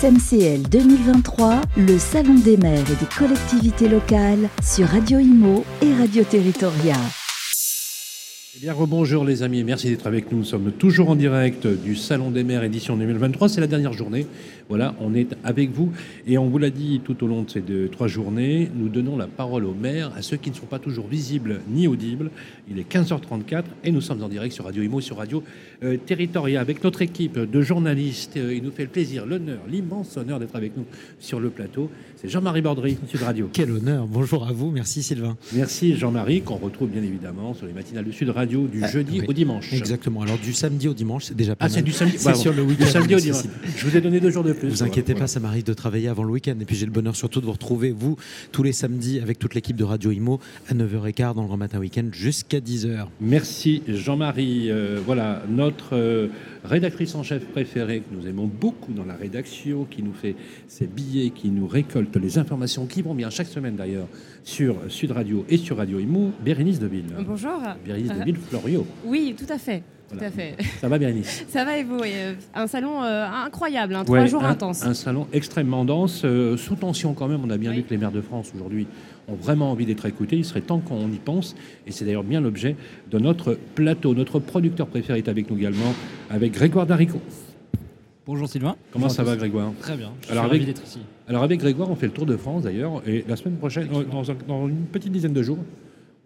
SMCL 2023, le Salon des maires et des collectivités locales sur Radio Imo et Radio Territoria. Eh bien, rebonjour les amis, merci d'être avec nous. Nous sommes toujours en direct du Salon des maires édition 2023. C'est la dernière journée. Voilà, on est avec vous. Et on vous l'a dit tout au long de ces deux, trois journées, nous donnons la parole aux maires, à ceux qui ne sont pas toujours visibles ni audibles. Il est 15h34 et nous sommes en direct sur Radio Imo, sur Radio euh, Territoria, avec notre équipe de journalistes. Euh, il nous fait le plaisir, l'honneur, l'immense honneur d'être avec nous sur le plateau. C'est Jean-Marie Bordry, Sud Radio. Quel honneur. Bonjour à vous. Merci Sylvain. Merci Jean-Marie, qu'on retrouve bien évidemment sur les matinales de Sud Radio du Ah, jeudi oui. au dimanche. Exactement. Alors du samedi au dimanche, c'est déjà pas Ah, c'est du samedi, sur le Du week-end. samedi au dimanche. Je vous ai donné deux jours de plus. Vous inquiétez pas, ça m'arrive de travailler avant le week-end. Et puis j'ai le bonheur surtout de vous retrouver, vous, tous les samedis avec toute l'équipe de Radio Imo à 9h15 dans le Grand Matin Week-end jusqu'à 10h. Merci Jean-Marie. Euh, voilà, notre euh, rédactrice en chef préférée que nous aimons beaucoup dans la rédaction, qui nous fait ses billets, qui nous récolte les informations qui vont bien chaque semaine d'ailleurs sur Sud Radio et sur Radio Imo, Bérénice Deville. Bonjour. Bérénice Deville Florio. Oui, tout à fait. Tout à fait. Ça va Bérénice Ça va et vous et, euh, Un salon euh, incroyable, hein, Ouais, trois jours un, intenses. Un salon extrêmement dense, euh, sous tension quand même. On a bien Oui. vu que les maires de France aujourd'hui ont vraiment envie d'être écoutés. Il serait temps qu'on y pense. Et c'est d'ailleurs bien l'objet de notre plateau. Notre producteur préféré est avec nous également, avec Grégoire Darico. Bonjour Sylvain. Comment Bonjour ça va. Grégoire Très bien. Je Alors, suis avec- d'être ici. Alors avec Grégoire, on fait le tour de France d'ailleurs. Et la semaine prochaine, dans une petite dizaine de jours,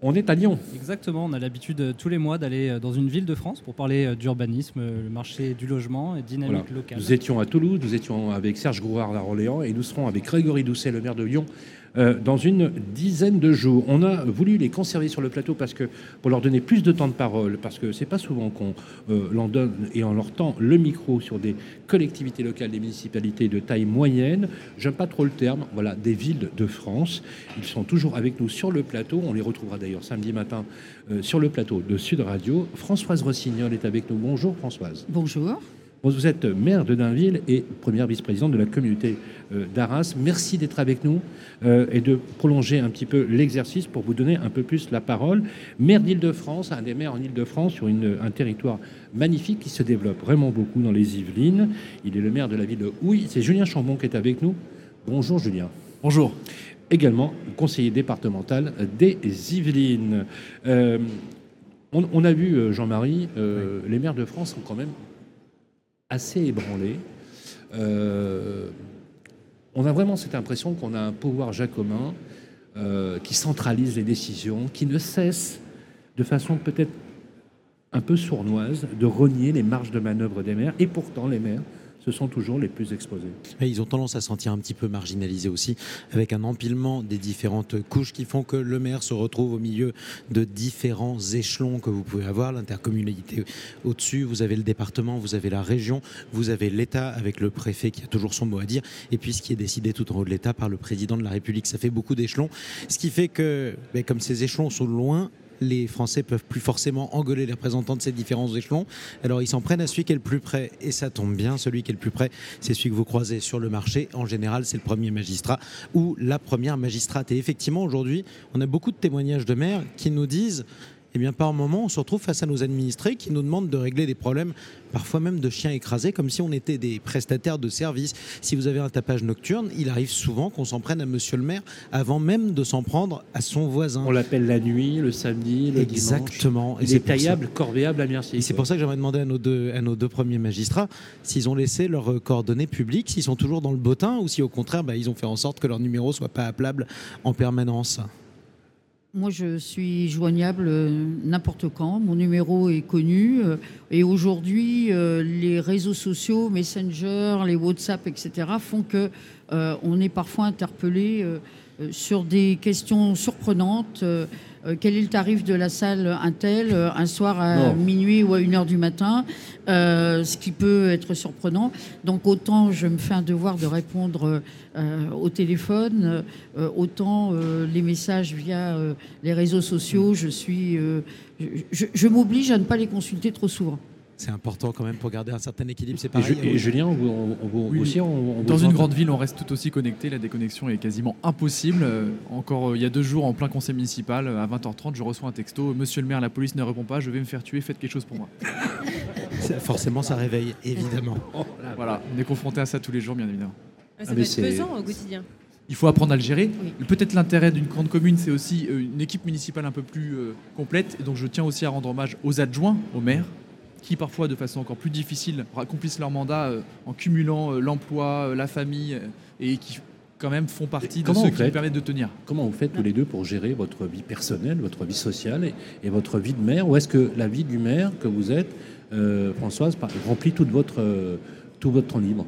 on est à Lyon. Exactement. On a l'habitude euh, tous les mois d'aller euh, dans une ville de France pour parler euh, d'urbanisme, le marché du logement et dynamique Voilà. locale. Nous étions à Toulouse, nous étions avec Serge Grouard d'Orléans et nous serons avec Grégory Doucet, le maire de Lyon, euh, dans une dizaine de jours. On a voulu les conserver sur le plateau parce que pour leur donner plus de temps de parole, parce que c'est pas souvent qu'on euh, leur donne et on leur tend le micro sur des collectivités locales, des municipalités de taille moyenne. J'aime pas trop le terme. Voilà, des villes de France. Ils sont toujours avec nous sur le plateau. On les retrouvera d'ailleurs samedi matin euh, sur le plateau de Sud Radio. Françoise Rossignol est avec nous. Bonjour Françoise. Bonjour. Vous êtes maire de Dainville et première vice-présidente de la communauté euh, d'Arras. Merci d'être avec nous euh, et de prolonger un petit peu l'exercice pour vous donner un peu plus la parole. Maire d'Île-de-France, un des maires en Île-de-France sur une- un territoire magnifique qui se développe vraiment beaucoup dans les Yvelines. Il est le maire de la ville de Houille. C'est Julien Chambon qui est avec nous. Bonjour Julien. Bonjour. Également conseiller départemental des Yvelines. Euh, on, on a vu, Jean-Marie, euh, les maires de France sont quand même assez ébranlés. Euh, on a vraiment cette impression qu'on a un pouvoir jacobin euh, qui centralise les décisions, qui ne cesse, de façon peut-être un peu sournoise, de renier les marges de manœuvre des maires. Et pourtant, les maires, ce sont toujours les plus exposés. Ils ont tendance à se sentir un petit peu marginalisés aussi, avec un empilement des différentes couches qui font que le maire se retrouve au milieu de différents échelons que vous pouvez avoir, l'intercommunalité au-dessus, vous avez le département, vous avez la région, vous avez l'État avec le préfet qui a toujours son mot à dire, et puis ce qui est décidé tout en haut de l'État par le président de la République. Ça fait beaucoup d'échelons, ce qui fait que, ben, comme ces échelons sont loin, les Français peuvent plus forcément engueuler les représentants de ces différents échelons. Alors ils s'en prennent à celui qui est le plus près, et ça tombe bien, celui qui est le plus près, c'est celui que vous croisez sur le marché. En général, c'est le premier magistrat ou la première magistrate. Et effectivement, aujourd'hui, on a beaucoup de témoignages de maires qui nous disent, eh bien, par moment, on se retrouve face à nos administrés qui nous demandent de régler des problèmes, parfois même de chiens écrasés, comme si on était des prestataires de services. Si vous avez un tapage nocturne, il arrive souvent qu'on s'en prenne à monsieur le maire avant même de s'en prendre à son voisin. On l'appelle la nuit, le samedi, le Exactement. dimanche. Et Il c'est est ça- taillable, corvéable à merci. Et c'est pour ça que j'aimerais demander à nos, deux, à nos deux premiers magistrats s'ils ont laissé leurs euh, coordonnées publiques, s'ils sont toujours dans le bottin ou si au contraire bah, ils ont fait en sorte que leur numéro soit pas appelable en permanence. Moi, je suis joignable euh, n'importe quand. Mon numéro est connu. euh, et aujourd'hui, euh, les réseaux sociaux, Messenger, les WhatsApp, etc., font que on est parfois interpellé sur des questions surprenantes. euh, euh, quel est le tarif de la salle Intel euh, un soir à Non. minuit ou à 1h du matin, euh, ce qui peut être surprenant. Donc autant je me fais un devoir de répondre euh, au téléphone, euh, autant euh, les messages via euh, les réseaux sociaux, je suis, euh, je, je- je m'oblige à ne pas les consulter trop souvent. C'est important quand même pour garder un certain équilibre. C'est Et, pareil. Ju- et Julien, on vous- on- on vous- Oui. aussi, on, on vous Dans une grande ville, on reste tout aussi connecté. La déconnexion est quasiment impossible. Euh, encore euh, il y a deux jours, en plein conseil municipal, euh, à 20h30, je reçois un texto Monsieur le maire, la police ne répond pas, je vais me faire tuer, faites quelque chose pour moi. Forcément, ça réveille, évidemment. Voilà, on est confronté à ça tous les jours, bien évidemment. Ça Ah, doit être pesant au quotidien. Il faut apprendre à le gérer. Oui. Peut-être l'intérêt d'une grande commune, c'est aussi une équipe municipale un peu plus complète. Et donc je tiens aussi à rendre hommage aux adjoints, aux maires, qui parfois de façon encore plus difficile accomplissent leur mandat euh, en cumulant euh, l'emploi, euh, la famille, et qui quand même font partie de ceux qui permettent de tenir. Comment vous faites tous les deux pour gérer votre vie personnelle, votre vie sociale et, et votre vie de maire Ou est-ce que la vie du maire que vous êtes, euh, Françoise, remplit toute votre, euh, tout votre temps libre?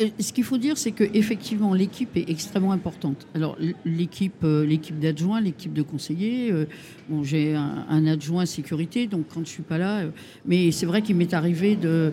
Ce qu'il faut dire, c'est que effectivement, l'équipe est extrêmement importante. Alors, l'équipe, euh, l'équipe d'adjoints, l'équipe de conseillers. euh, bon, j'ai un, adjoint sécurité, donc quand je suis pas là, euh, mais c'est vrai qu'il m'est arrivé de,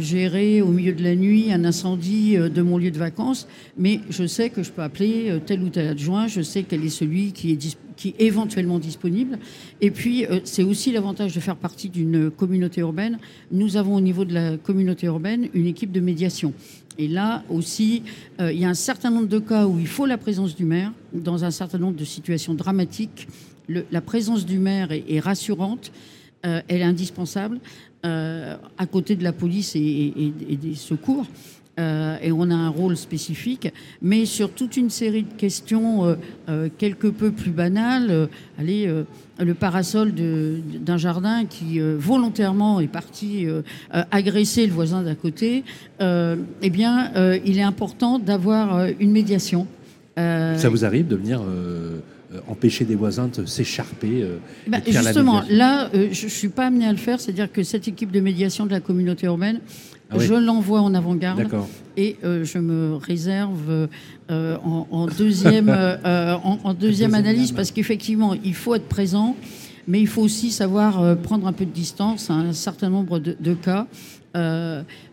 gérer au milieu de la nuit un incendie de mon lieu de vacances. Mais je sais que je peux appeler tel ou tel adjoint. Je sais quel est celui qui est dis- qui est éventuellement disponible. Et puis, euh, c'est aussi l'avantage de faire partie d'une communauté urbaine. Nous avons au niveau de la communauté urbaine une équipe de médiation. Et là aussi, euh, il y a un certain nombre de cas où il faut la présence du maire. Dans un certain nombre de situations dramatiques, la présence du maire est, rassurante, euh, elle est indispensable, à côté de la police et des secours. Euh, et on a un rôle spécifique, mais sur toute une série de questions euh, euh, quelque peu plus banales, allez, le parasol d'un jardin qui volontairement est parti agresser le voisin d'à côté, eh bien, il est important d'avoir une médiation. Ça vous arrive de venir empêcher des voisins de s'écharper euh, bah, la justement, là, euh, je ne suis pas amené à le faire, c'est-à-dire que cette équipe de médiation de la communauté urbaine, Ah oui. je l'envoie en avant-garde et euh, je me réserve euh, en, en deuxième, euh, en, en deuxième analyse parce qu'effectivement, il faut être présent, mais il faut aussi savoir prendre un peu de distance à un certain nombre de, de cas.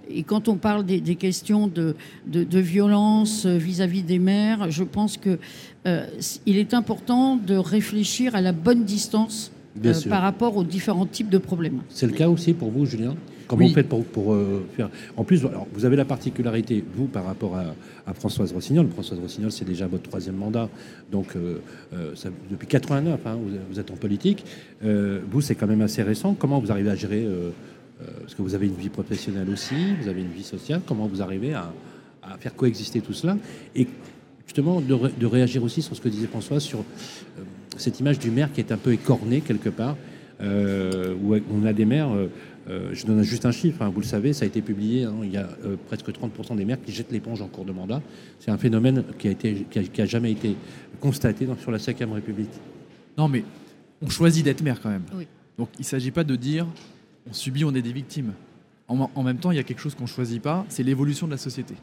Et quand on parle des, des questions de, de, de violence vis-à-vis des maires, je pense que euh, il est important de réfléchir à la bonne distance par rapport aux différents types de problèmes. C'est le cas aussi pour vous, Julien? Comment Oui. vous faites pour, pour, euh, faire En plus, alors, vous avez la particularité, vous, par rapport à, à Françoise Rossignol. Françoise Rossignol, c'est déjà votre troisième mandat. Donc, euh, euh, ça- depuis 89, hein, vous, vous êtes en politique. Vous, c'est quand même assez récent. Comment vous arrivez à gérer Parce que vous avez une vie professionnelle aussi, vous avez une vie sociale. Comment vous arrivez à, à faire coexister tout cela Et justement, de, ré- de réagir aussi sur ce que disait Françoise, sur cette image du maire qui est un peu écornée quelque part, euh, où on a des maires. Euh, je donne juste un chiffre, hein, vous le savez, ça a été publié. hein, il y a euh, presque 30% des maires qui jettent l'éponge en cours de mandat. C'est un phénomène qui a, été, qui a, qui a jamais été constaté dans- sur la 5 République. Non, mais on choisit d'être maire quand même. Oui. Donc il ne s'agit pas de dire on subit, on est des victimes. En, en même temps, il y a quelque chose qu'on ne choisit pas, c'est l'évolution de la société.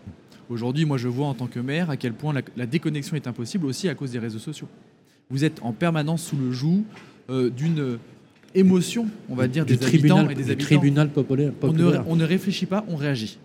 Aujourd'hui, moi, je vois en tant que maire à quel point la, la déconnexion est impossible aussi à cause des réseaux sociaux. Vous êtes en permanence sous le joug euh, d'une émotion, on va dire, du des habitants tribunal, et des du habitants. tribunal populaire. On ne, populaire. on ne réfléchit pas, on réagit.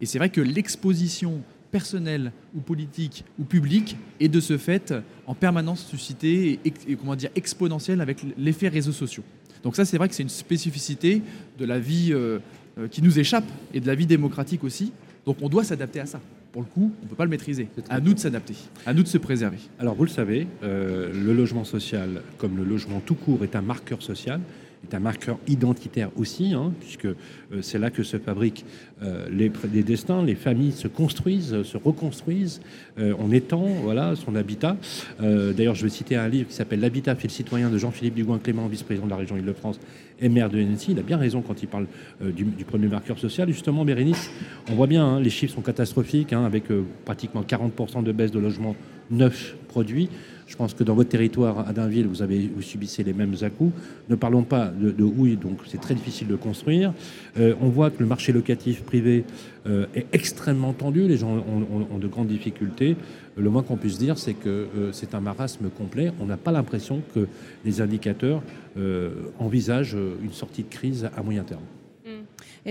Et c'est vrai que l'exposition personnelle ou politique ou publique est de ce fait en permanence suscitée et, comment dire, exponentielle avec l'effet réseaux sociaux. Donc ça, c'est vrai que c'est une spécificité de la vie euh, euh, qui nous échappe et de la vie démocratique aussi. Donc on doit s'adapter à ça. Pour le coup, on ne peut pas le maîtriser. À nous de s'adapter, à nous de se préserver. Alors, vous le savez, euh, le logement social, comme le logement tout court, est un marqueur social, est un marqueur identitaire aussi, hein, puisque euh, c'est là que se fabriquent euh, les, destins, les familles se construisent, euh, se reconstruisent en étant voilà, son habitat. D'ailleurs, je vais citer un livre qui s'appelle L'habitat fait le citoyen de Jean-Philippe Dugouin-Clément, vice-président de la région Île-de-France et maire de NSI. Il a bien raison quand il parle du, premier marqueur social. Justement, Bérénice, on voit bien, hein, les chiffres sont catastrophiques, hein, avec pratiquement 40% de baisse de logements neufs produits. Je pense que dans votre territoire, à Dainville, vous, avez, subissez les mêmes à-coups. Ne parlons pas de, houille, donc c'est très difficile de construire. Euh, on voit que le marché locatif privé euh, est extrêmement tendu. Les gens ont, de grandes difficultés. Le moins qu'on puisse dire, c'est que euh, c'est un marasme complet. On n'a pas l'impression que les indicateurs euh, envisagent euh, une sortie de crise à moyen terme.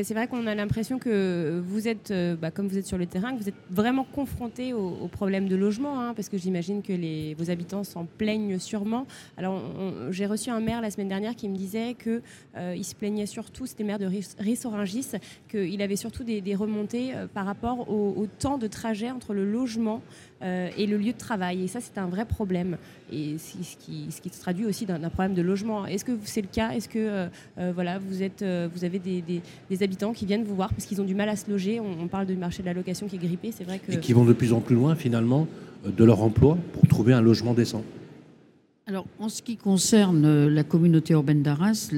C'est vrai qu'on a l'impression que vous êtes, euh, bah, comme vous êtes sur le terrain, que vous êtes vraiment confronté aux, problèmes de logement, hein, parce que j'imagine que vos habitants s'en plaignent sûrement. Alors, j'ai reçu un maire la semaine dernière qui me disait que euh, se plaignait surtout, c'était maire de Ris- Rissorangis, qu'il avait surtout des, remontées euh, par rapport au temps de trajet entre le logement euh, et le lieu de travail. Et ça, c'est un vrai problème. Et ce qui, ce qui se traduit aussi d'un problème de logement. Est-ce que c'est le cas? Est-ce que euh, euh, voilà, vous, êtes, euh, vous avez des, des- des habitants qui viennent vous voir parce qu'ils ont du mal à se loger? On, parle du marché de la location qui est grippé, c'est vrai que... Et qui vont de plus en plus loin finalement de leur emploi pour trouver un logement décent. Alors, en ce qui concerne la communauté urbaine d'Arras,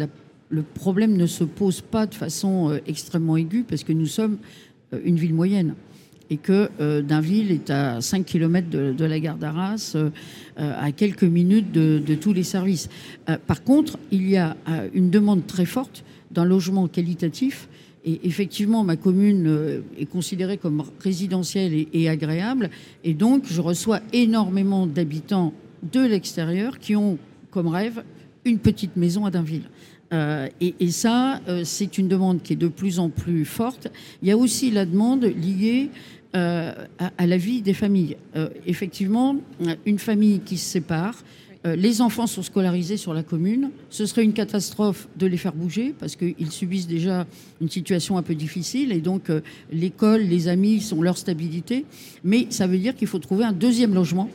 le problème ne se pose pas de façon extrêmement aiguë parce que nous sommes une ville moyenne et que euh, Dainville est à 5 km de, la gare d'Arras, euh, euh, à quelques minutes de, tous les services. par contre, il y a une demande très forte d'un logement qualitatif. Et effectivement, ma commune est considérée comme résidentielle et, agréable. Et donc, je reçois énormément d'habitants de l'extérieur qui ont comme rêve une petite maison à Dainville. et, ça, c'est une demande qui est de plus en plus forte. Il y a aussi la demande liée euh, à, la vie des familles. Euh, effectivement, une famille qui se sépare, euh, les enfants sont scolarisés sur la commune. Ce serait une catastrophe de les faire bouger parce qu'ils subissent déjà une situation un peu difficile et donc l'école, les amis sont leur stabilité. Mais ça veut dire qu'il faut trouver un deuxième logement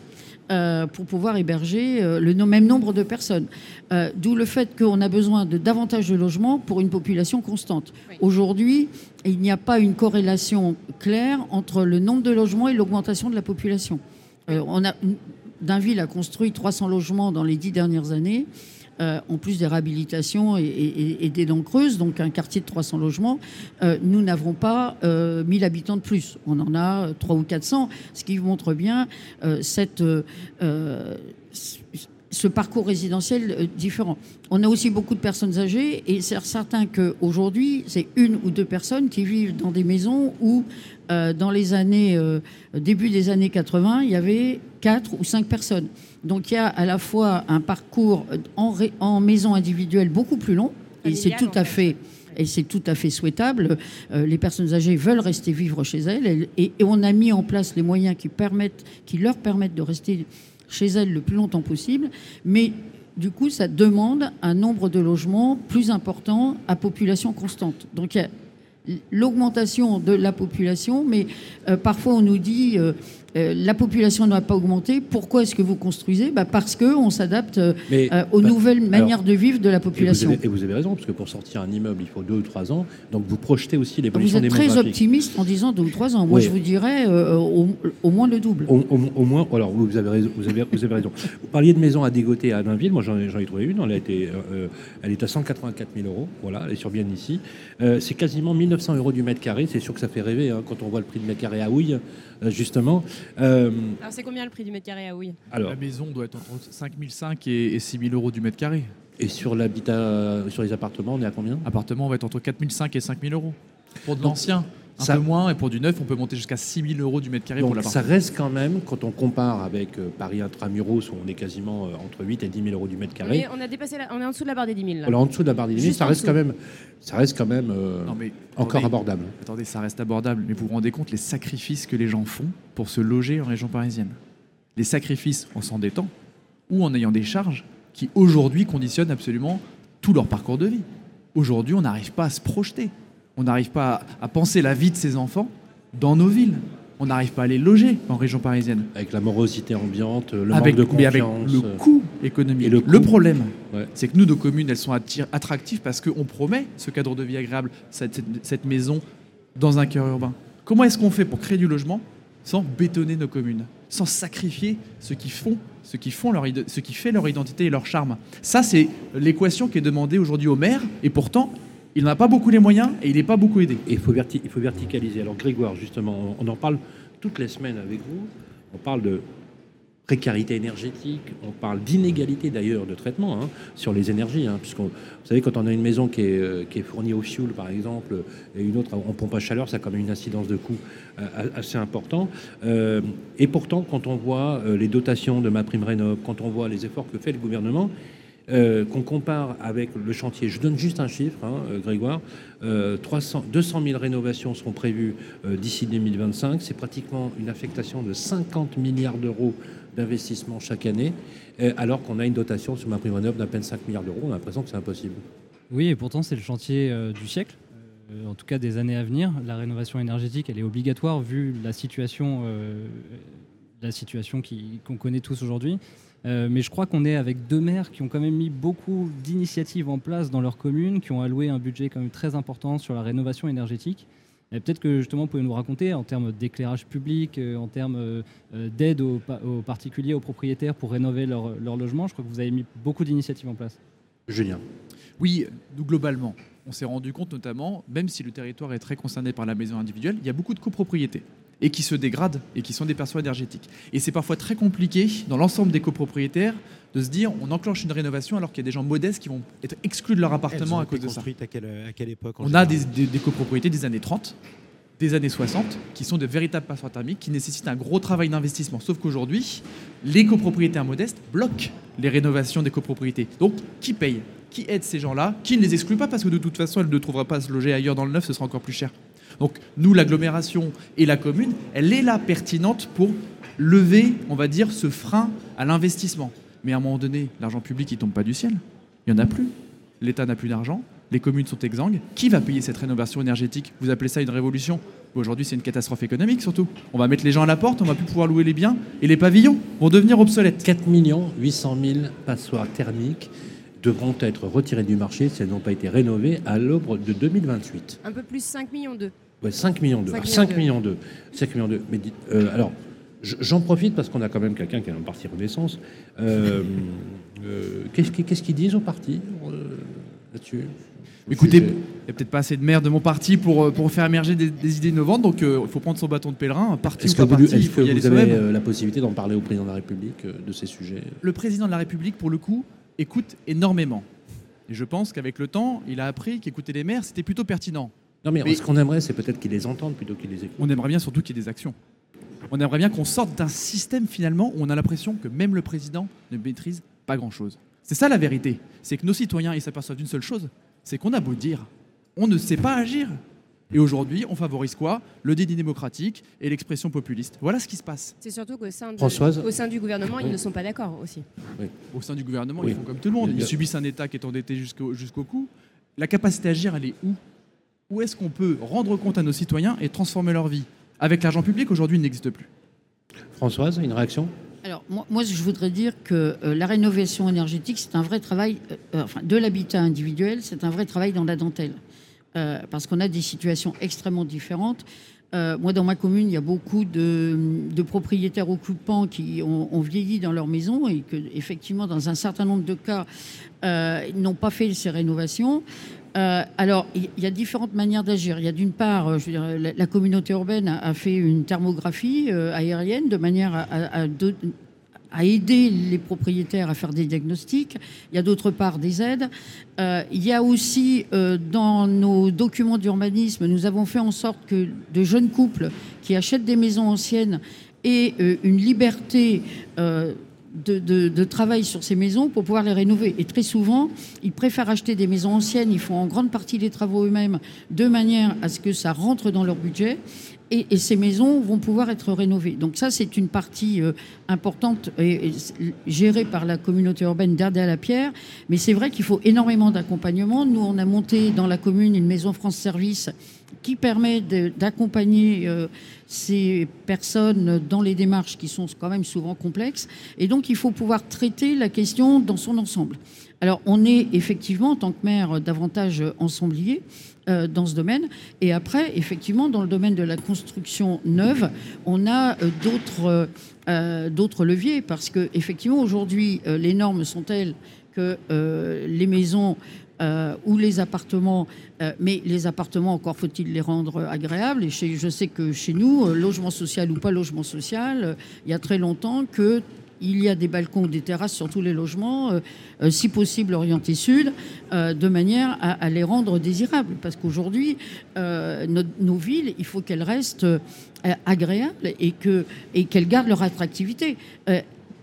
euh, pour pouvoir héberger euh, le même nombre de personnes. Euh, d'où le fait qu'on a besoin de davantage de logements pour une population constante. Aujourd'hui, il n'y a pas une corrélation claire entre le nombre de logements et l'augmentation de la population. on a, Dainville a construit 300 logements dans les dix dernières années. Euh, en plus des réhabilitations et, des dents creuses, donc un quartier de 300 logements, euh, nous n'avons pas 1000 euh, habitants de plus. On en a 3 ou 400, ce qui montre bien cette ce parcours résidentiel différent. On a aussi beaucoup de personnes âgées et c'est certain qu'aujourd'hui, c'est une ou deux personnes qui vivent dans des maisons où, dans les années, début des années 80, il y avait quatre ou cinq personnes. Donc il y a à la fois un parcours en, en maison individuelle beaucoup plus long, et c'est tout à fait et c'est tout à fait souhaitable. Euh, les personnes âgées veulent rester vivre chez elles et, on a mis en place les moyens qui, permettent, qui leur permettent de rester chez elles le plus longtemps possible. Mais du coup, ça demande un nombre de logements plus important à population constante. Donc il y a l'augmentation de la population, mais euh, parfois on nous dit euh, euh, la population n'a pas augmenté. Pourquoi est-ce que vous construisez bah Parce qu'on s'adapte euh, euh, aux bah, nouvelles manières de vivre de la population. Et vous, avez, raison, parce que pour sortir un immeuble, il faut deux ou trois ans. Donc vous projetez aussi l'évolution Vous êtes très optimiste en disant deux ou trois ans. Moi, je vous dirais au, moins le double. Au, moins, alors vous avez, raison, vous, avez, vous avez raison. Vous parliez de maison à dégoter à Dainville. Moi, j'en ai, trouvé une. Elle, a été, elle est à 184 000 euros. Voilà, elle est sur bien ici. c'est quasiment 1900 euros du mètre carré. C'est sûr que ça fait rêver hein, quand on voit le prix du mètre carré à Houille. Euh, justement. Euh, Alors, c'est combien le prix du mètre carré à Houille Alors, La maison doit être entre 5005 et, et 6000 euros du mètre carré. Et sur l'habitat, sur les appartements, on est à combien? Appartement, on va être entre 4005 et 5000 euros. Pour de l'ancien un ça, peu moins, et pour du neuf, on peut monter jusqu'à 6 000 euros du mètre carré donc pour Ça reste quand même, quand on compare avec euh, Paris Intramuros, où on est quasiment euh, entre 8 et 10 000 euros du mètre carré. On est, on a dépassé on est en dessous de la barre des 10 000. Là. On est en dessous de la barre des 10 000, ça reste, quand même, ça reste quand même euh, encore abordable. Attendez, ça reste abordable, mais vous vous rendez compte les sacrifices que les gens font pour se loger en région parisienne? Les sacrifices en s'endettant ou en ayant des charges qui aujourd'hui conditionnent absolument tout leur parcours de vie. Aujourd'hui, on n'arrive pas à se projeter. On n'arrive pas à penser la vie de ses enfants dans nos villes. On n'arrive pas à les loger en région parisienne. Avec la morosité ambiante, le manque de confiance. Avec le coût économique. Et le, problème, c'est que nous, nos communes, elles sont attractives parce qu'on promet ce cadre de vie agréable, cette, maison dans un cœur urbain. Comment est-ce qu'on fait pour créer du logement sans bétonner nos communes, sans sacrifier ce qui font, ce qui font leur, ce qui fait leur identité et leur charme? Ça, c'est l'équation qui est demandée aujourd'hui aux maires, et pourtant, il n'a pas beaucoup les moyens et il n'est pas beaucoup aidé. il faut, verticaliser. Alors Grégoire, justement, on en parle toutes les semaines avec vous. On parle de précarité énergétique, on parle d'inégalité d'ailleurs de traitement hein, sur les énergies, hein, vous savez quand on a une maison qui est, euh, qui est, fournie au fioul par exemple et une autre en pompe à chaleur, ça a quand même une incidence de coût euh, assez important. Euh, et pourtant quand on voit les dotations de ma prime rénov, quand on voit les efforts que fait le gouvernement, euh, qu'on compare avec le chantier. Je donne juste un chiffre, hein, euh, Grégoire. 300, 200 000 rénovations seront prévues euh, d'ici 2025. C'est pratiquement une affectation de 50 milliards d'euros d'investissement chaque année, alors qu'on a une dotation sur ma prime rénov d'à peine 5 milliards d'euros. On a l'impression que c'est impossible. Oui, et pourtant, c'est le chantier du siècle. En tout cas, des années à venir, la rénovation énergétique, elle est obligatoire vu la situation, la situation qu'on connaît tous aujourd'hui. Euh, mais je crois qu'on est avec deux maires qui ont quand même mis beaucoup d'initiatives en place dans leur commune, qui ont alloué un budget quand même très important sur la rénovation énergétique. Et peut-être que justement, vous pouvez nous raconter en termes d'éclairage public, euh, en termes euh, d'aide aux, aux, particuliers, aux propriétaires pour rénover leur, leur logement. Je crois que vous avez mis beaucoup d'initiatives en place. Julien. Oui, nous globalement, on s'est rendu compte notamment, même si le territoire est très concerné par la maison individuelle, il y a beaucoup de copropriétés et qui se dégradent et qui sont des perçois énergétiques. Et c'est parfois très compliqué dans l'ensemble des copropriétaires de se dire on enclenche une rénovation alors qu'il y a des gens modestes qui vont être exclus de leur appartement à cause de ça. À quelle, à quelle époque On a des, des, des, copropriétés des années 30, des années 60 qui sont de véritables passoires thermiques qui nécessitent un gros travail d'investissement. Sauf qu'aujourd'hui, les copropriétaires modestes bloquent les rénovations des copropriétés. Donc, qui paye? Qui aide ces gens-là? Qui ne les exclut pas parce que de toute façon, elle ne trouvera pas à se loger ailleurs dans le neuf, ce sera encore plus cher. Donc nous, l'agglomération et la commune, elle est là pertinente pour lever, on va dire, ce frein à l'investissement. Mais à un moment donné, l'argent public, il tombe pas du ciel. Il n'y en a plus. L'État n'a plus d'argent. Les communes sont exsangues. Qui va payer cette rénovation énergétique? Vous appelez ça une révolution? Aujourd'hui, c'est une catastrophe économique surtout. On va mettre les gens à la porte, on va plus pouvoir louer les biens et les pavillons vont devenir obsolètes. 4 800 000 passoires thermiques devront être retirées du marché si elles n'ont pas été rénovées à l'aube de 2028. Un peu plus 5 millions d'eux. Ouais, 5 millions d'eux. 5 millions d'eux. 5 millions d'eux. Mais euh, alors, j'en profite parce qu'on a quand même quelqu'un qui est un parti Renaissance. Euh, euh, Qu'est-ce qu'ils disent au parti là-dessus? Écoutez, il n'y a peut-être pas assez de maires de mon parti pour, pour faire émerger des, des idées innovantes, donc il faut prendre son bâton de pèlerin, parti ou pas vous, parti, il faut que vous avez la possibilité d'en parler au président de la République de ces sujets? Le président de la République, pour le coup, écoute énormément. Et je pense qu'avec le temps, il a appris qu'écouter les maires, c'était plutôt pertinent. Non, mais, mais ce qu'on aimerait, c'est peut-être qu'ils les entendent plutôt qu'ils les écoutent. On aimerait bien surtout qu'il y ait des actions. On aimerait bien qu'on sorte d'un système finalement où on a l'impression que même le président ne maîtrise pas grand-chose. C'est ça la vérité. C'est que nos citoyens, ils s'aperçoivent d'une seule chose, c'est qu'on a beau dire, on ne sait pas agir. Et aujourd'hui, on favorise quoi? Le déni démocratique et l'expression populiste. Voilà ce qui se passe. C'est surtout qu'au sein, de- au sein du gouvernement, Oui. ils ne sont pas d'accord aussi. Au sein du gouvernement, Oui. ils font comme tout le monde. Ils subissent un État qui est endetté jusqu'au jusqu'au cou. La capacité à agir, elle est où? Où est-ce qu'on peut rendre compte à nos citoyens et transformer leur vie? Avec l'argent public, aujourd'hui, il n'existe plus. Françoise, une réaction? Alors, moi, moi, je voudrais dire que euh, la rénovation énergétique, c'est un vrai travail, euh, euh, enfin, de l'habitat individuel, c'est un vrai travail dans la dentelle. Euh, parce qu'on a des situations extrêmement différentes. Euh, moi, dans ma commune, il y a beaucoup de, de propriétaires occupants qui ont, ont vieilli dans leur maison et que, effectivement, dans un certain nombre de cas, euh, ils n'ont pas fait ces rénovations. Euh, alors, il y a différentes manières d'agir. Il y a d'une part, euh, la, communauté urbaine a, fait une thermographie euh, aérienne de manière à, à- à de- à aider les propriétaires à faire des diagnostics. Il y a d'autre part des aides. Il y a aussi dans nos documents d'urbanisme, nous avons fait en sorte que de jeunes couples qui achètent des maisons anciennes aient euh, une liberté de, de- de travail sur ces maisons pour pouvoir les rénover. Et très souvent, ils préfèrent acheter des maisons anciennes, ils font en grande partie les travaux eux-mêmes, de manière à ce que ça rentre dans leur budget. Et, ces maisons vont pouvoir être rénovées. Donc ça, c'est une partie euh, importante et, gérée par la communauté urbaine d'Ardé à la Pierre. Mais c'est vrai qu'il faut énormément d'accompagnement. Nous, on a monté dans la commune une maison France Service qui permet d'accompagner euh, ces personnes dans les démarches qui sont quand même souvent complexes. Et donc, il faut pouvoir traiter la question dans son ensemble. Alors, on est effectivement, en tant que maire, davantage ensemblier euh, dans ce domaine. Et après, effectivement, dans le domaine de la construction neuve, on a euh, d'autres leviers parce que effectivement, aujourd'hui, les normes sont telles que les maisons euh, ou les appartements, euh, mais les appartements, encore faut-il les rendre agréables. Et je sais que chez nous, euh, logement social ou pas logement social, il y a très longtemps que il y a des balcons des terrasses sur tous les logements, si possible orientés sud, de manière à, les rendre désirables. Parce qu'aujourd'hui, nos, villes, il faut qu'elles restent agréables et que- et qu'elles gardent leur attractivité,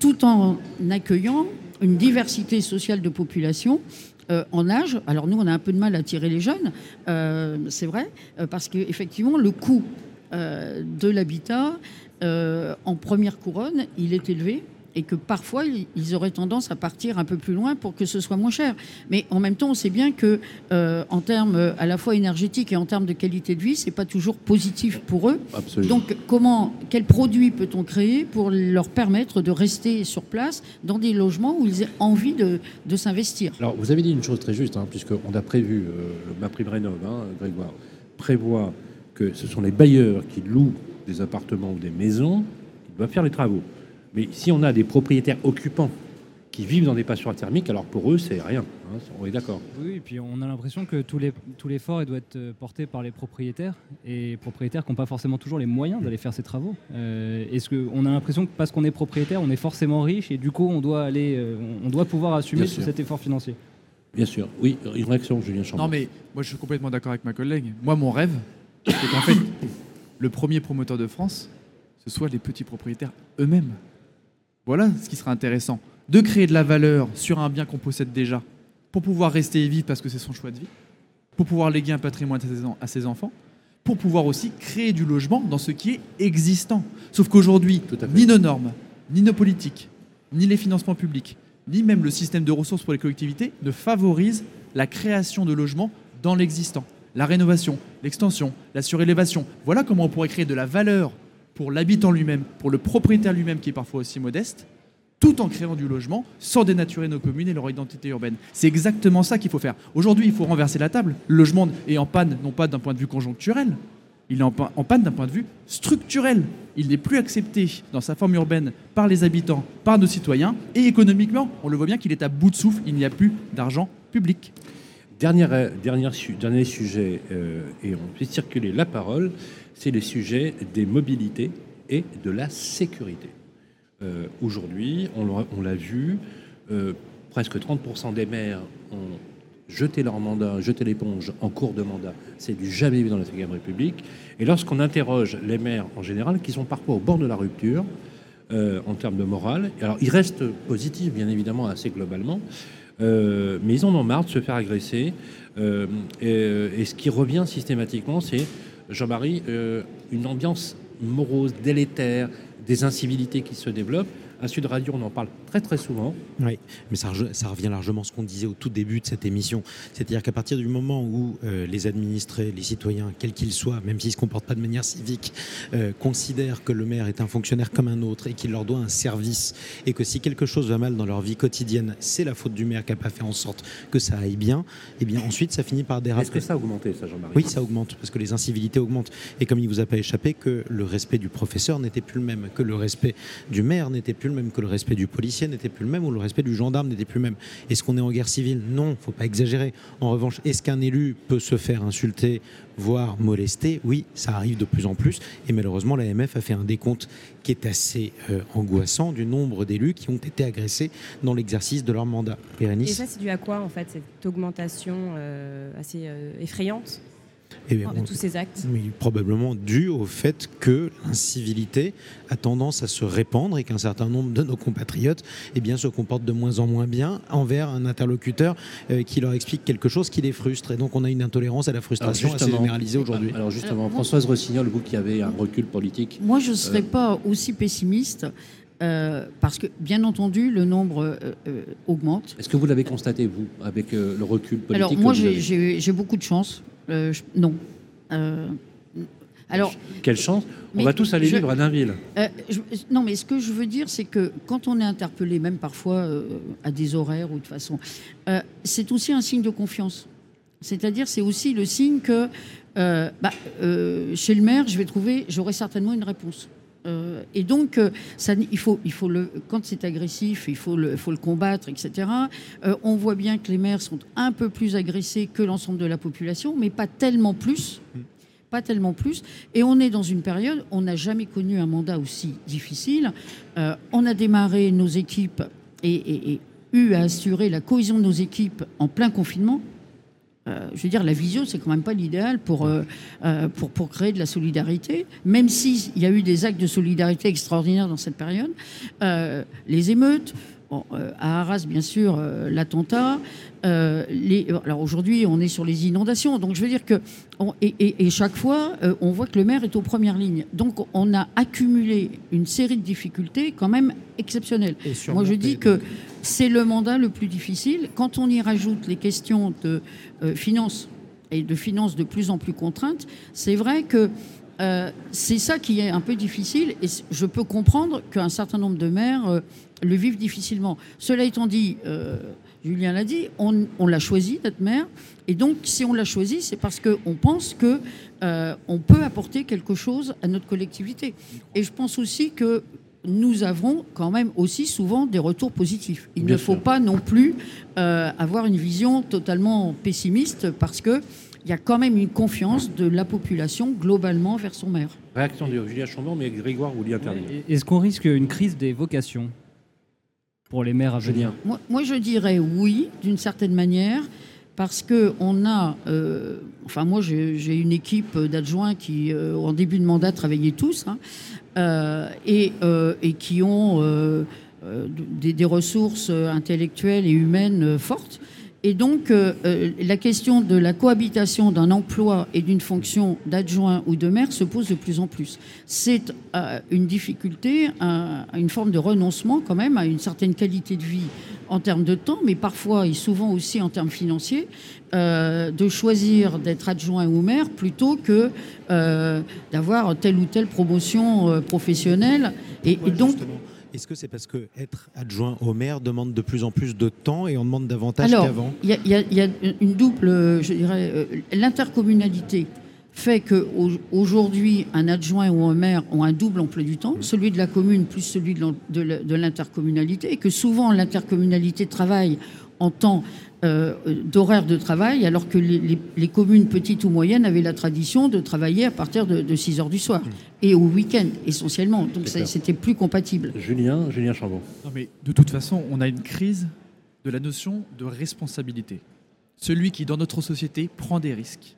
tout en accueillant une diversité sociale de population euh, en âge. Alors nous, on a un peu de mal à attirer les jeunes, euh, c'est vrai, euh, parce qu'effectivement, le coût de l'habitat en première couronne, il est élevé. Et que parfois ils- auraient tendance à partir un peu plus loin pour que ce soit moins cher. Mais en même temps, on sait bien que euh, en termes à la fois énergétiques et en termes de qualité de vie, c'est pas toujours positif pour eux. Absolument. Donc, comment, quel produit peut-on créer pour leur permettre de rester sur place dans des logements où ils aient envie de, de s'investir? Alors, vous avez dit une chose très juste, hein, puisqu'on a prévu, euh, ma prime rénov, hein, Grégoire, prévoit que ce sont les bailleurs qui louent des appartements ou des maisons qui doivent faire les travaux. Mais si on a des propriétaires occupants qui vivent dans des passoires thermiques, alors pour eux, c'est rien. hein, on est d'accord. Oui, et puis on a l'impression que tout l'effort doit être euh, porté par les propriétaires et propriétaires qui n'ont pas forcément toujours les moyens d'aller faire ces travaux. Euh, Est-ce que on a l'impression que parce qu'on est propriétaire, on est forcément riche et du coup on doit aller, euh, on- on doit pouvoir assumer Bien tout sûr. cet effort financier? Bien sûr. Oui, une réaction, Julien Chambon. Non, mais moi, je suis complètement d'accord avec ma collègue. Moi, mon rêve, c'est qu'en fait, le premier promoteur de France, ce soit les petits propriétaires eux-mêmes. Voilà ce qui sera intéressant. De créer de la valeur sur un bien qu'on possède déjà, pour pouvoir rester vivre parce que c'est son choix de vie, pour pouvoir léguer un patrimoine à ses, enfants, pour pouvoir aussi créer du logement dans ce qui est existant. Sauf qu'aujourd'hui, ni nos normes, ni nos politiques, ni les financements publics, ni même le système de ressources pour les collectivités ne favorisent la création de logements dans l'existant. La rénovation, l'extension, la surélévation. Voilà comment on pourrait créer de la valeur pour l'habitant lui-même, pour le propriétaire lui-même qui est parfois aussi modeste, tout en créant du logement sans dénaturer nos communes et leur identité urbaine. C'est exactement ça qu'il faut faire. Aujourd'hui, il faut renverser la table. Le logement est en panne, non pas d'un point de vue conjoncturel, il est en pa- en panne d'un point de vue structurel. Il n'est plus accepté dans sa forme urbaine par les habitants, par nos citoyens, et économiquement, on le voit bien qu'il est à bout de souffle, il n'y a plus d'argent public. Euh, dernier sujet, euh, et on fait circuler la parole, c'est les sujets des mobilités et de la sécurité. Euh, Aujourd'hui, on l'a- vu, euh, presque 30% des maires ont jeté leur mandat, jeté l'éponge en cours de mandat. C'est du jamais vu dans la Ve République. Et lorsqu'on interroge les maires en général, qui sont parfois au bord de la rupture, euh, en termes de morale. Alors, ils restent positifs, bien évidemment, assez globalement, mais ils en ont marre de se faire agresser. Et ce qui revient systématiquement, c'est, Jean-Marie, euh, une ambiance morose, délétère, des incivilités qui se développent. À Sud Radio, on en parle très très souvent. Oui, mais ça, revient largement à ce qu'on disait au tout début de cette émission. C'est-à-dire qu'à partir du moment où euh, les administrés, les citoyens, quels qu'ils soient, même s'ils ne se comportent pas de manière civique, euh, considèrent que le maire est un fonctionnaire comme un autre et qu'il leur doit un service, et que si quelque chose va mal dans leur vie quotidienne, c'est la faute du maire qui n'a pas fait en sorte que ça aille bien, et bien ensuite ça finit par déraper. Est-ce que ça a augmenté, ça, Jean-Marie Oui, ça augmente, parce que les incivilités augmentent. Et comme il ne vous a pas échappé que le respect du professeur n'était plus le même, que le respect du maire n'était plus le même, que le respect du policier n'était plus le même, ou le respect du gendarme n'était plus le même. Est-ce qu'on est en guerre civile? Non, faut pas exagérer. En revanche, est-ce qu'un élu peut se faire insulter, voire molester? Oui, ça arrive de plus en plus. Et malheureusement, l'AMF a fait un décompte qui est assez euh, angoissant du nombre d'élus qui ont été agressés dans l'exercice de leur mandat. Et ça, c'est dû à quoi, en fait, cette augmentation euh, assez euh, effrayante? Eh bien, de on- tous ces actes Mais probablement dû au fait que l'incivilité a tendance à se répandre et qu'un certain nombre de nos compatriotes eh bien, se comportent de moins en moins bien envers un interlocuteur euh, qui leur explique quelque chose qui les frustre. Et donc on a une intolérance à la frustration assez généralisée aujourd'hui. Alors justement, Alors, moi- Françoise Rossignol, vous qui avez un recul politique, Moi, je ne serais pas aussi pessimiste euh, parce que, bien entendu, le nombre euh, euh, augmente. est-ce que vous l'avez constaté, vous, avec euh, le recul politique Alors, moi, j'ai- beaucoup de chance. Euh, je- non. Euh, alors, Quelle chance On va tous aller je- vivre à Dainville. Euh, je- non, mais ce que je veux dire, c'est que quand on est interpellé, même parfois euh, à des horaires ou de façon, euh, c'est aussi un signe de confiance. C'est-à-dire, c'est aussi le signe que euh, bah, euh, chez le maire, je vais trouver, j'aurai certainement une réponse. Euh, et donc, euh, ça, il faut, il faut le, quand c'est agressif, il faut le, faut le combattre, etc. Euh, on voit bien que les maires sont un peu plus agressés que l'ensemble de la population, mais pas tellement plus. Pas tellement plus. Et on est dans une période, on n'a jamais connu un mandat aussi difficile. Euh, on a démarré nos équipes et, et- et eu à assurer la cohésion de nos équipes en plein confinement. Euh, je veux dire, la visio, c'est quand même pas l'idéal pour, euh, euh, pour, pour créer de la solidarité, même s'il y a eu des actes de solidarité extraordinaires dans cette période. Euh, les émeutes, bon, à Arras, bien sûr, l'attentat. les- alors aujourd'hui, on est sur les inondations. Donc je veux dire que. on- et, et- et chaque fois, on voit que le maire est aux premières lignes. Donc on a accumulé une série de difficultés quand même exceptionnelles. Moi, je dis que c'est le mandat le plus difficile. Quand on y rajoute les questions de euh, finances et de finances de plus en plus contraintes, c'est vrai que euh, c'est ça qui est un peu difficile. Et je peux comprendre qu'un certain nombre de maires euh, le vivent difficilement. Cela étant dit, Julien l'a dit, on, l'a choisi d'être maire. Et donc, si on l'a choisi, c'est parce qu'on pense que on peut apporter quelque chose à notre collectivité. Et je pense aussi que nous avons quand même aussi souvent des retours positifs. Il Bien ne faut sûr. pas non plus euh, avoir une vision totalement pessimiste parce que il y a quand même une confiance de la population globalement vers son maire. Réaction de Julien Chambon, mais Grégoire voulait intervenir. Et- Est-ce qu'on risque une crise des vocations pour les maires à venir? Moi, moi, je dirais oui, d'une certaine manière, parce que on a, euh, enfin moi j'ai une équipe d'adjoints qui, euh, en début de mandat, travaillaient tous, hein, et, euh, et qui ont euh, euh, des, ressources intellectuelles et humaines euh, fortes. Et donc, euh, euh, la question de la cohabitation d'un emploi et d'une fonction d'adjoint ou de maire se pose de plus en plus. C'est euh, une difficulté, un- une forme de renoncement quand même à une certaine qualité de vie en termes de temps, mais parfois et souvent aussi en termes financiers, euh, de choisir d'être adjoint ou maire plutôt que euh, d'avoir telle ou telle promotion euh, professionnelle. Et, et donc, Est-ce que c'est parce que être adjoint au maire demande de plus en plus de temps et on demande davantage Alors, qu'avant? il y, a- il y a- il y a une double, je dirais, l'intercommunalité fait qu'aujourd'hui, un adjoint ou un maire ont un double emploi du temps, celui de la commune plus celui de l'intercommunalité, et que souvent l'intercommunalité travaille en temps euh, d'horaire de travail, alors que les, les- les communes petites ou moyennes avaient la tradition de travailler à partir de, de 6 heures du soir, et au week-end essentiellement. Donc c'était plus compatible. Julien, Julien Chambon. Non, mais de toute façon, on a une crise de la notion de responsabilité. Celui qui, dans notre société, prend des risques,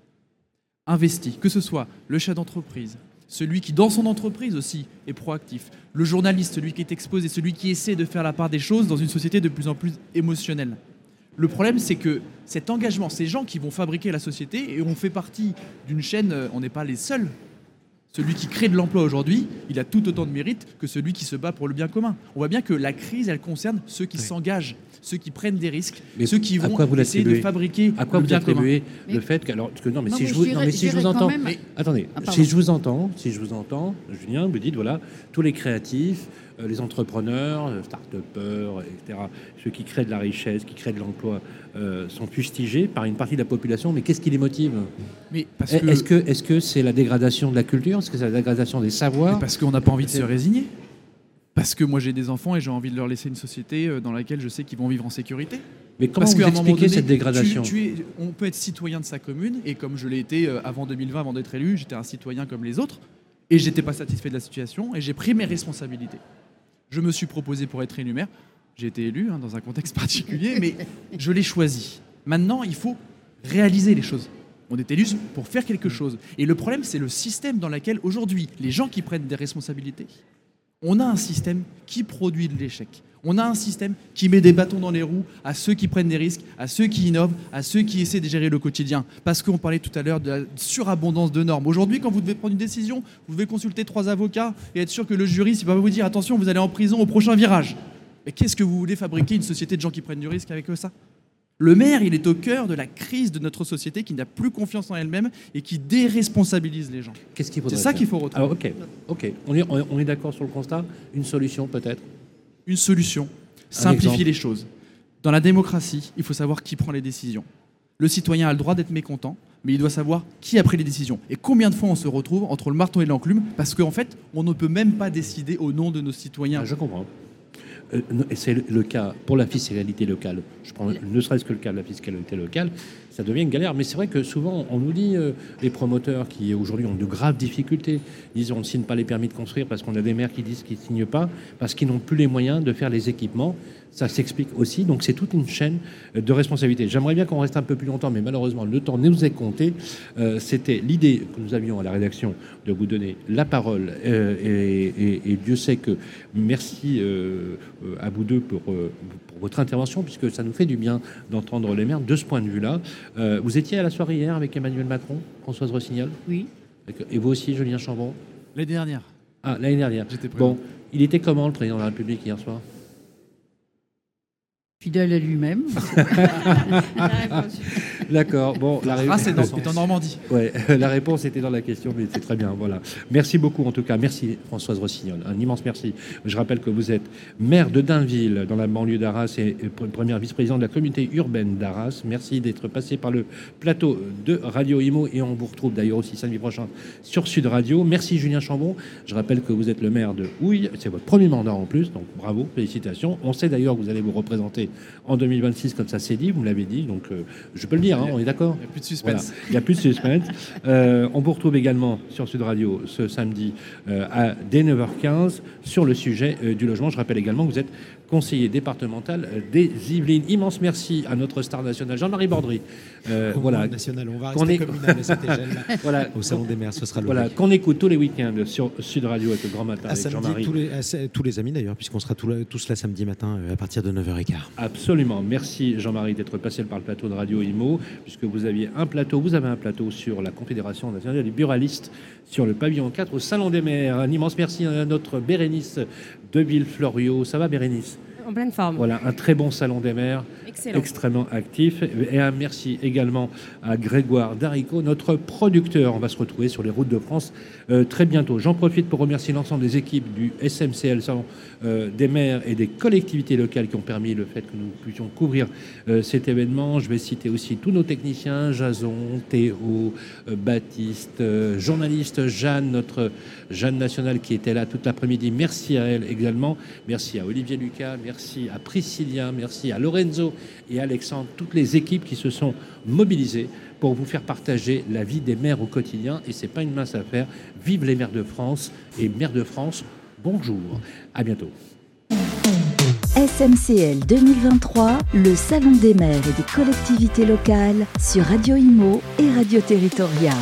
investit, que ce soit le chef d'entreprise, celui qui, dans son entreprise aussi, est proactif, le journaliste, celui qui est exposé, celui qui essaie de faire la part des choses dans une société de plus en plus émotionnelle. Le problème, c'est que cet engagement, ces gens qui vont fabriquer la société, et on fait partie d'une chaîne, euh, on n'est pas les seuls. Celui qui crée de l'emploi aujourd'hui, il a tout autant de mérite que celui qui se bat pour le bien commun. On voit bien que la crise, elle concerne ceux qui Oui. s'engagent, ceux qui prennent des risques, Mais ceux qui vont vous essayer de fabriquer À quoi le vous bien commun. attribuez Mais- le fait que alors parce que non mais Non, si mais je vous non, mais je si je vous entends même- mais attendez Ah, si je vous entends si je vous entends Julien vous dites voilà tous les créatifs les entrepreneurs euh, start-upers etc ceux qui créent de la richesse qui créent de l'emploi euh, sont fustigés par une partie de la population mais qu'est-ce qui les motive? Mais parce Eh, que Est-ce que est-ce que c'est la dégradation de la culture? Est-ce que c'est la dégradation des Mais savoirs parce qu'on n'a pas envie de se C'est- résigner. Parce que moi j'ai des enfants et j'ai envie de leur laisser une société euh, dans laquelle je sais qu'ils vont vivre en sécurité. mais comment Parce vous expliquez cette dégradation? tu es- On peut être citoyen de sa commune et comme je l'ai été euh, avant 2020, avant d'être élu, j'étais un citoyen comme les autres et j'étais pas satisfait de la situation et j'ai pris mes responsabilités. Je me suis proposé pour être élu maire. J'ai été élu hein, dans un contexte particulier, mais je l'ai choisi. Maintenant, il faut réaliser les choses. On est élu pour faire quelque chose. Et le problème, c'est le système dans lequel aujourd'hui, les gens qui prennent des responsabilités, on a un système qui produit de l'échec. On a un système qui met des bâtons dans les roues à ceux qui prennent des risques, à ceux qui innovent, à ceux qui essaient de gérer le quotidien. Parce qu'on parlait tout à l'heure de la surabondance de normes. Aujourd'hui, quand vous devez prendre une décision, vous devez consulter trois avocats et être sûr que le juriste il va vous dire attention, vous allez en prison au prochain virage. Mais qu'est-ce que vous voulez fabriquer une société de gens qui prennent du risque avec ça? Le maire, il est au cœur de la crise de notre société qui n'a plus confiance en elle-même et qui déresponsabilise les gens. qu'est-ce qu'il C'est ça qu'il faut retrouver. alors ok ok on est on est d'accord sur le constat une solution peut-être une solution, simplifier les choses. Dans la démocratie, il faut savoir qui prend les décisions. Le citoyen a le droit d'être mécontent, mais il doit savoir qui a pris les décisions. Et combien de fois on se retrouve entre le marteau et l'enclume parce qu'en fait, on ne peut même pas décider au nom de nos citoyens. Ah, je comprends. Euh, c'est le- le cas pour la fiscalité locale. Je prends ne serait-ce que le cas de la fiscalité locale, ça devient une galère. Mais c'est vrai que souvent, on nous dit, euh, les promoteurs qui aujourd'hui ont de graves difficultés, disent on ne signe pas les permis de construire parce qu'on a des maires qui disent qu'ils ne signent pas, parce qu'ils n'ont plus les moyens de faire les équipements. Ça s'explique aussi. Donc c'est toute une chaîne de responsabilité. J'aimerais bien qu'on reste un peu plus longtemps, mais malheureusement le temps nous est compté. Euh, C'était l'idée que nous avions à la rédaction de vous donner la parole. Euh, et, et- et Dieu sait que merci euh, à vous deux pour, pour votre intervention, puisque ça nous fait du bien d'entendre les maires de ce point de vue-là. Euh, vous étiez à la soirée hier avec Emmanuel Macron, Françoise Rossignol, Oui. Et vous aussi, Julien Chambon L'année dernière, Ah, l'année dernière. j'étais présent. Bon, il était comment le président de la République hier soir? Fidèle à lui-même. D'accord. Bon, la Ah, c'est réponse. en Normandie. Ouais, la réponse était dans la question, mais c'est très bien. Voilà. Merci beaucoup, en tout cas. Merci, Françoise Rossignol. Un immense merci. Je rappelle que vous êtes maire de Dainville, dans la banlieue d'Arras, et et pre- première vice-présidente de la communauté urbaine d'Arras. Merci d'être passé par le plateau de Radio Imo, et on vous retrouve d'ailleurs aussi samedi prochain sur Sud Radio. Merci, Julien Chambon. Je rappelle que vous êtes le maire de Houille. C'est votre premier mandat en plus, donc bravo, félicitations. On sait d'ailleurs que vous allez vous représenter en 2026, comme ça c'est dit, vous l'avez dit, donc euh, je peux le dire, hein, on est d'accord Il n'y a plus de voilà. suspense. Il n'y a plus de suspense. Euh, on vous retrouve également sur Sud Radio ce samedi euh, à dès 9h15 sur le sujet du logement. Je rappelle également que vous êtes conseiller départemental des Yvelines. Immense merci à notre star national Jean-Marie Bordry. Euh, Au voilà, national, on va rester est- communal à cette échelle-là. voilà, Au Salon des maires, ce sera le voilà, qu'on écoute tous les week-ends sur Sud Radio avec le grand matin À avec samedi, tous les, à tous les amis d'ailleurs, puisqu'on sera tous là, tous là samedi matin euh, à partir de 9h15. Absolument. Merci Jean-Marie d'être passé par le plateau de Radio Imo, puisque vous aviez un plateau, vous avez un plateau sur la Confédération nationale des buralistes, sur le pavillon 4 au Salon des maires. Un immense merci à notre Bérénice de Villeflorio. Ça va Bérénice? En pleine forme. Voilà, un très bon Salon des maires, Excellent. extrêmement actif. Et un merci également à Grégoire Darico, notre producteur. On va se retrouver sur les routes de France euh, très bientôt. J'en profite pour remercier l'ensemble des équipes du SMCL, Salon euh, des maires et des collectivités locales qui ont permis le fait que nous puissions couvrir euh, cet événement. Je vais citer aussi tous nos techniciens, Jason, Théo, Baptiste, journaliste Jeanne, notre Jeanne nationale qui était là toute l'après-midi. Merci à elle également. Merci à Olivier Lucas, merci à Priscilla, merci à Lorenzo et Alexandre, toutes les équipes qui se sont mobilisées pour vous faire partager la vie des maires au quotidien. Et c'est pas une mince affaire. Vive les maires de France et maires de France. Bonjour. À bientôt. SMCL 2023, le Salon des maires et des collectivités locales sur Radio Imo et Radio Territoria.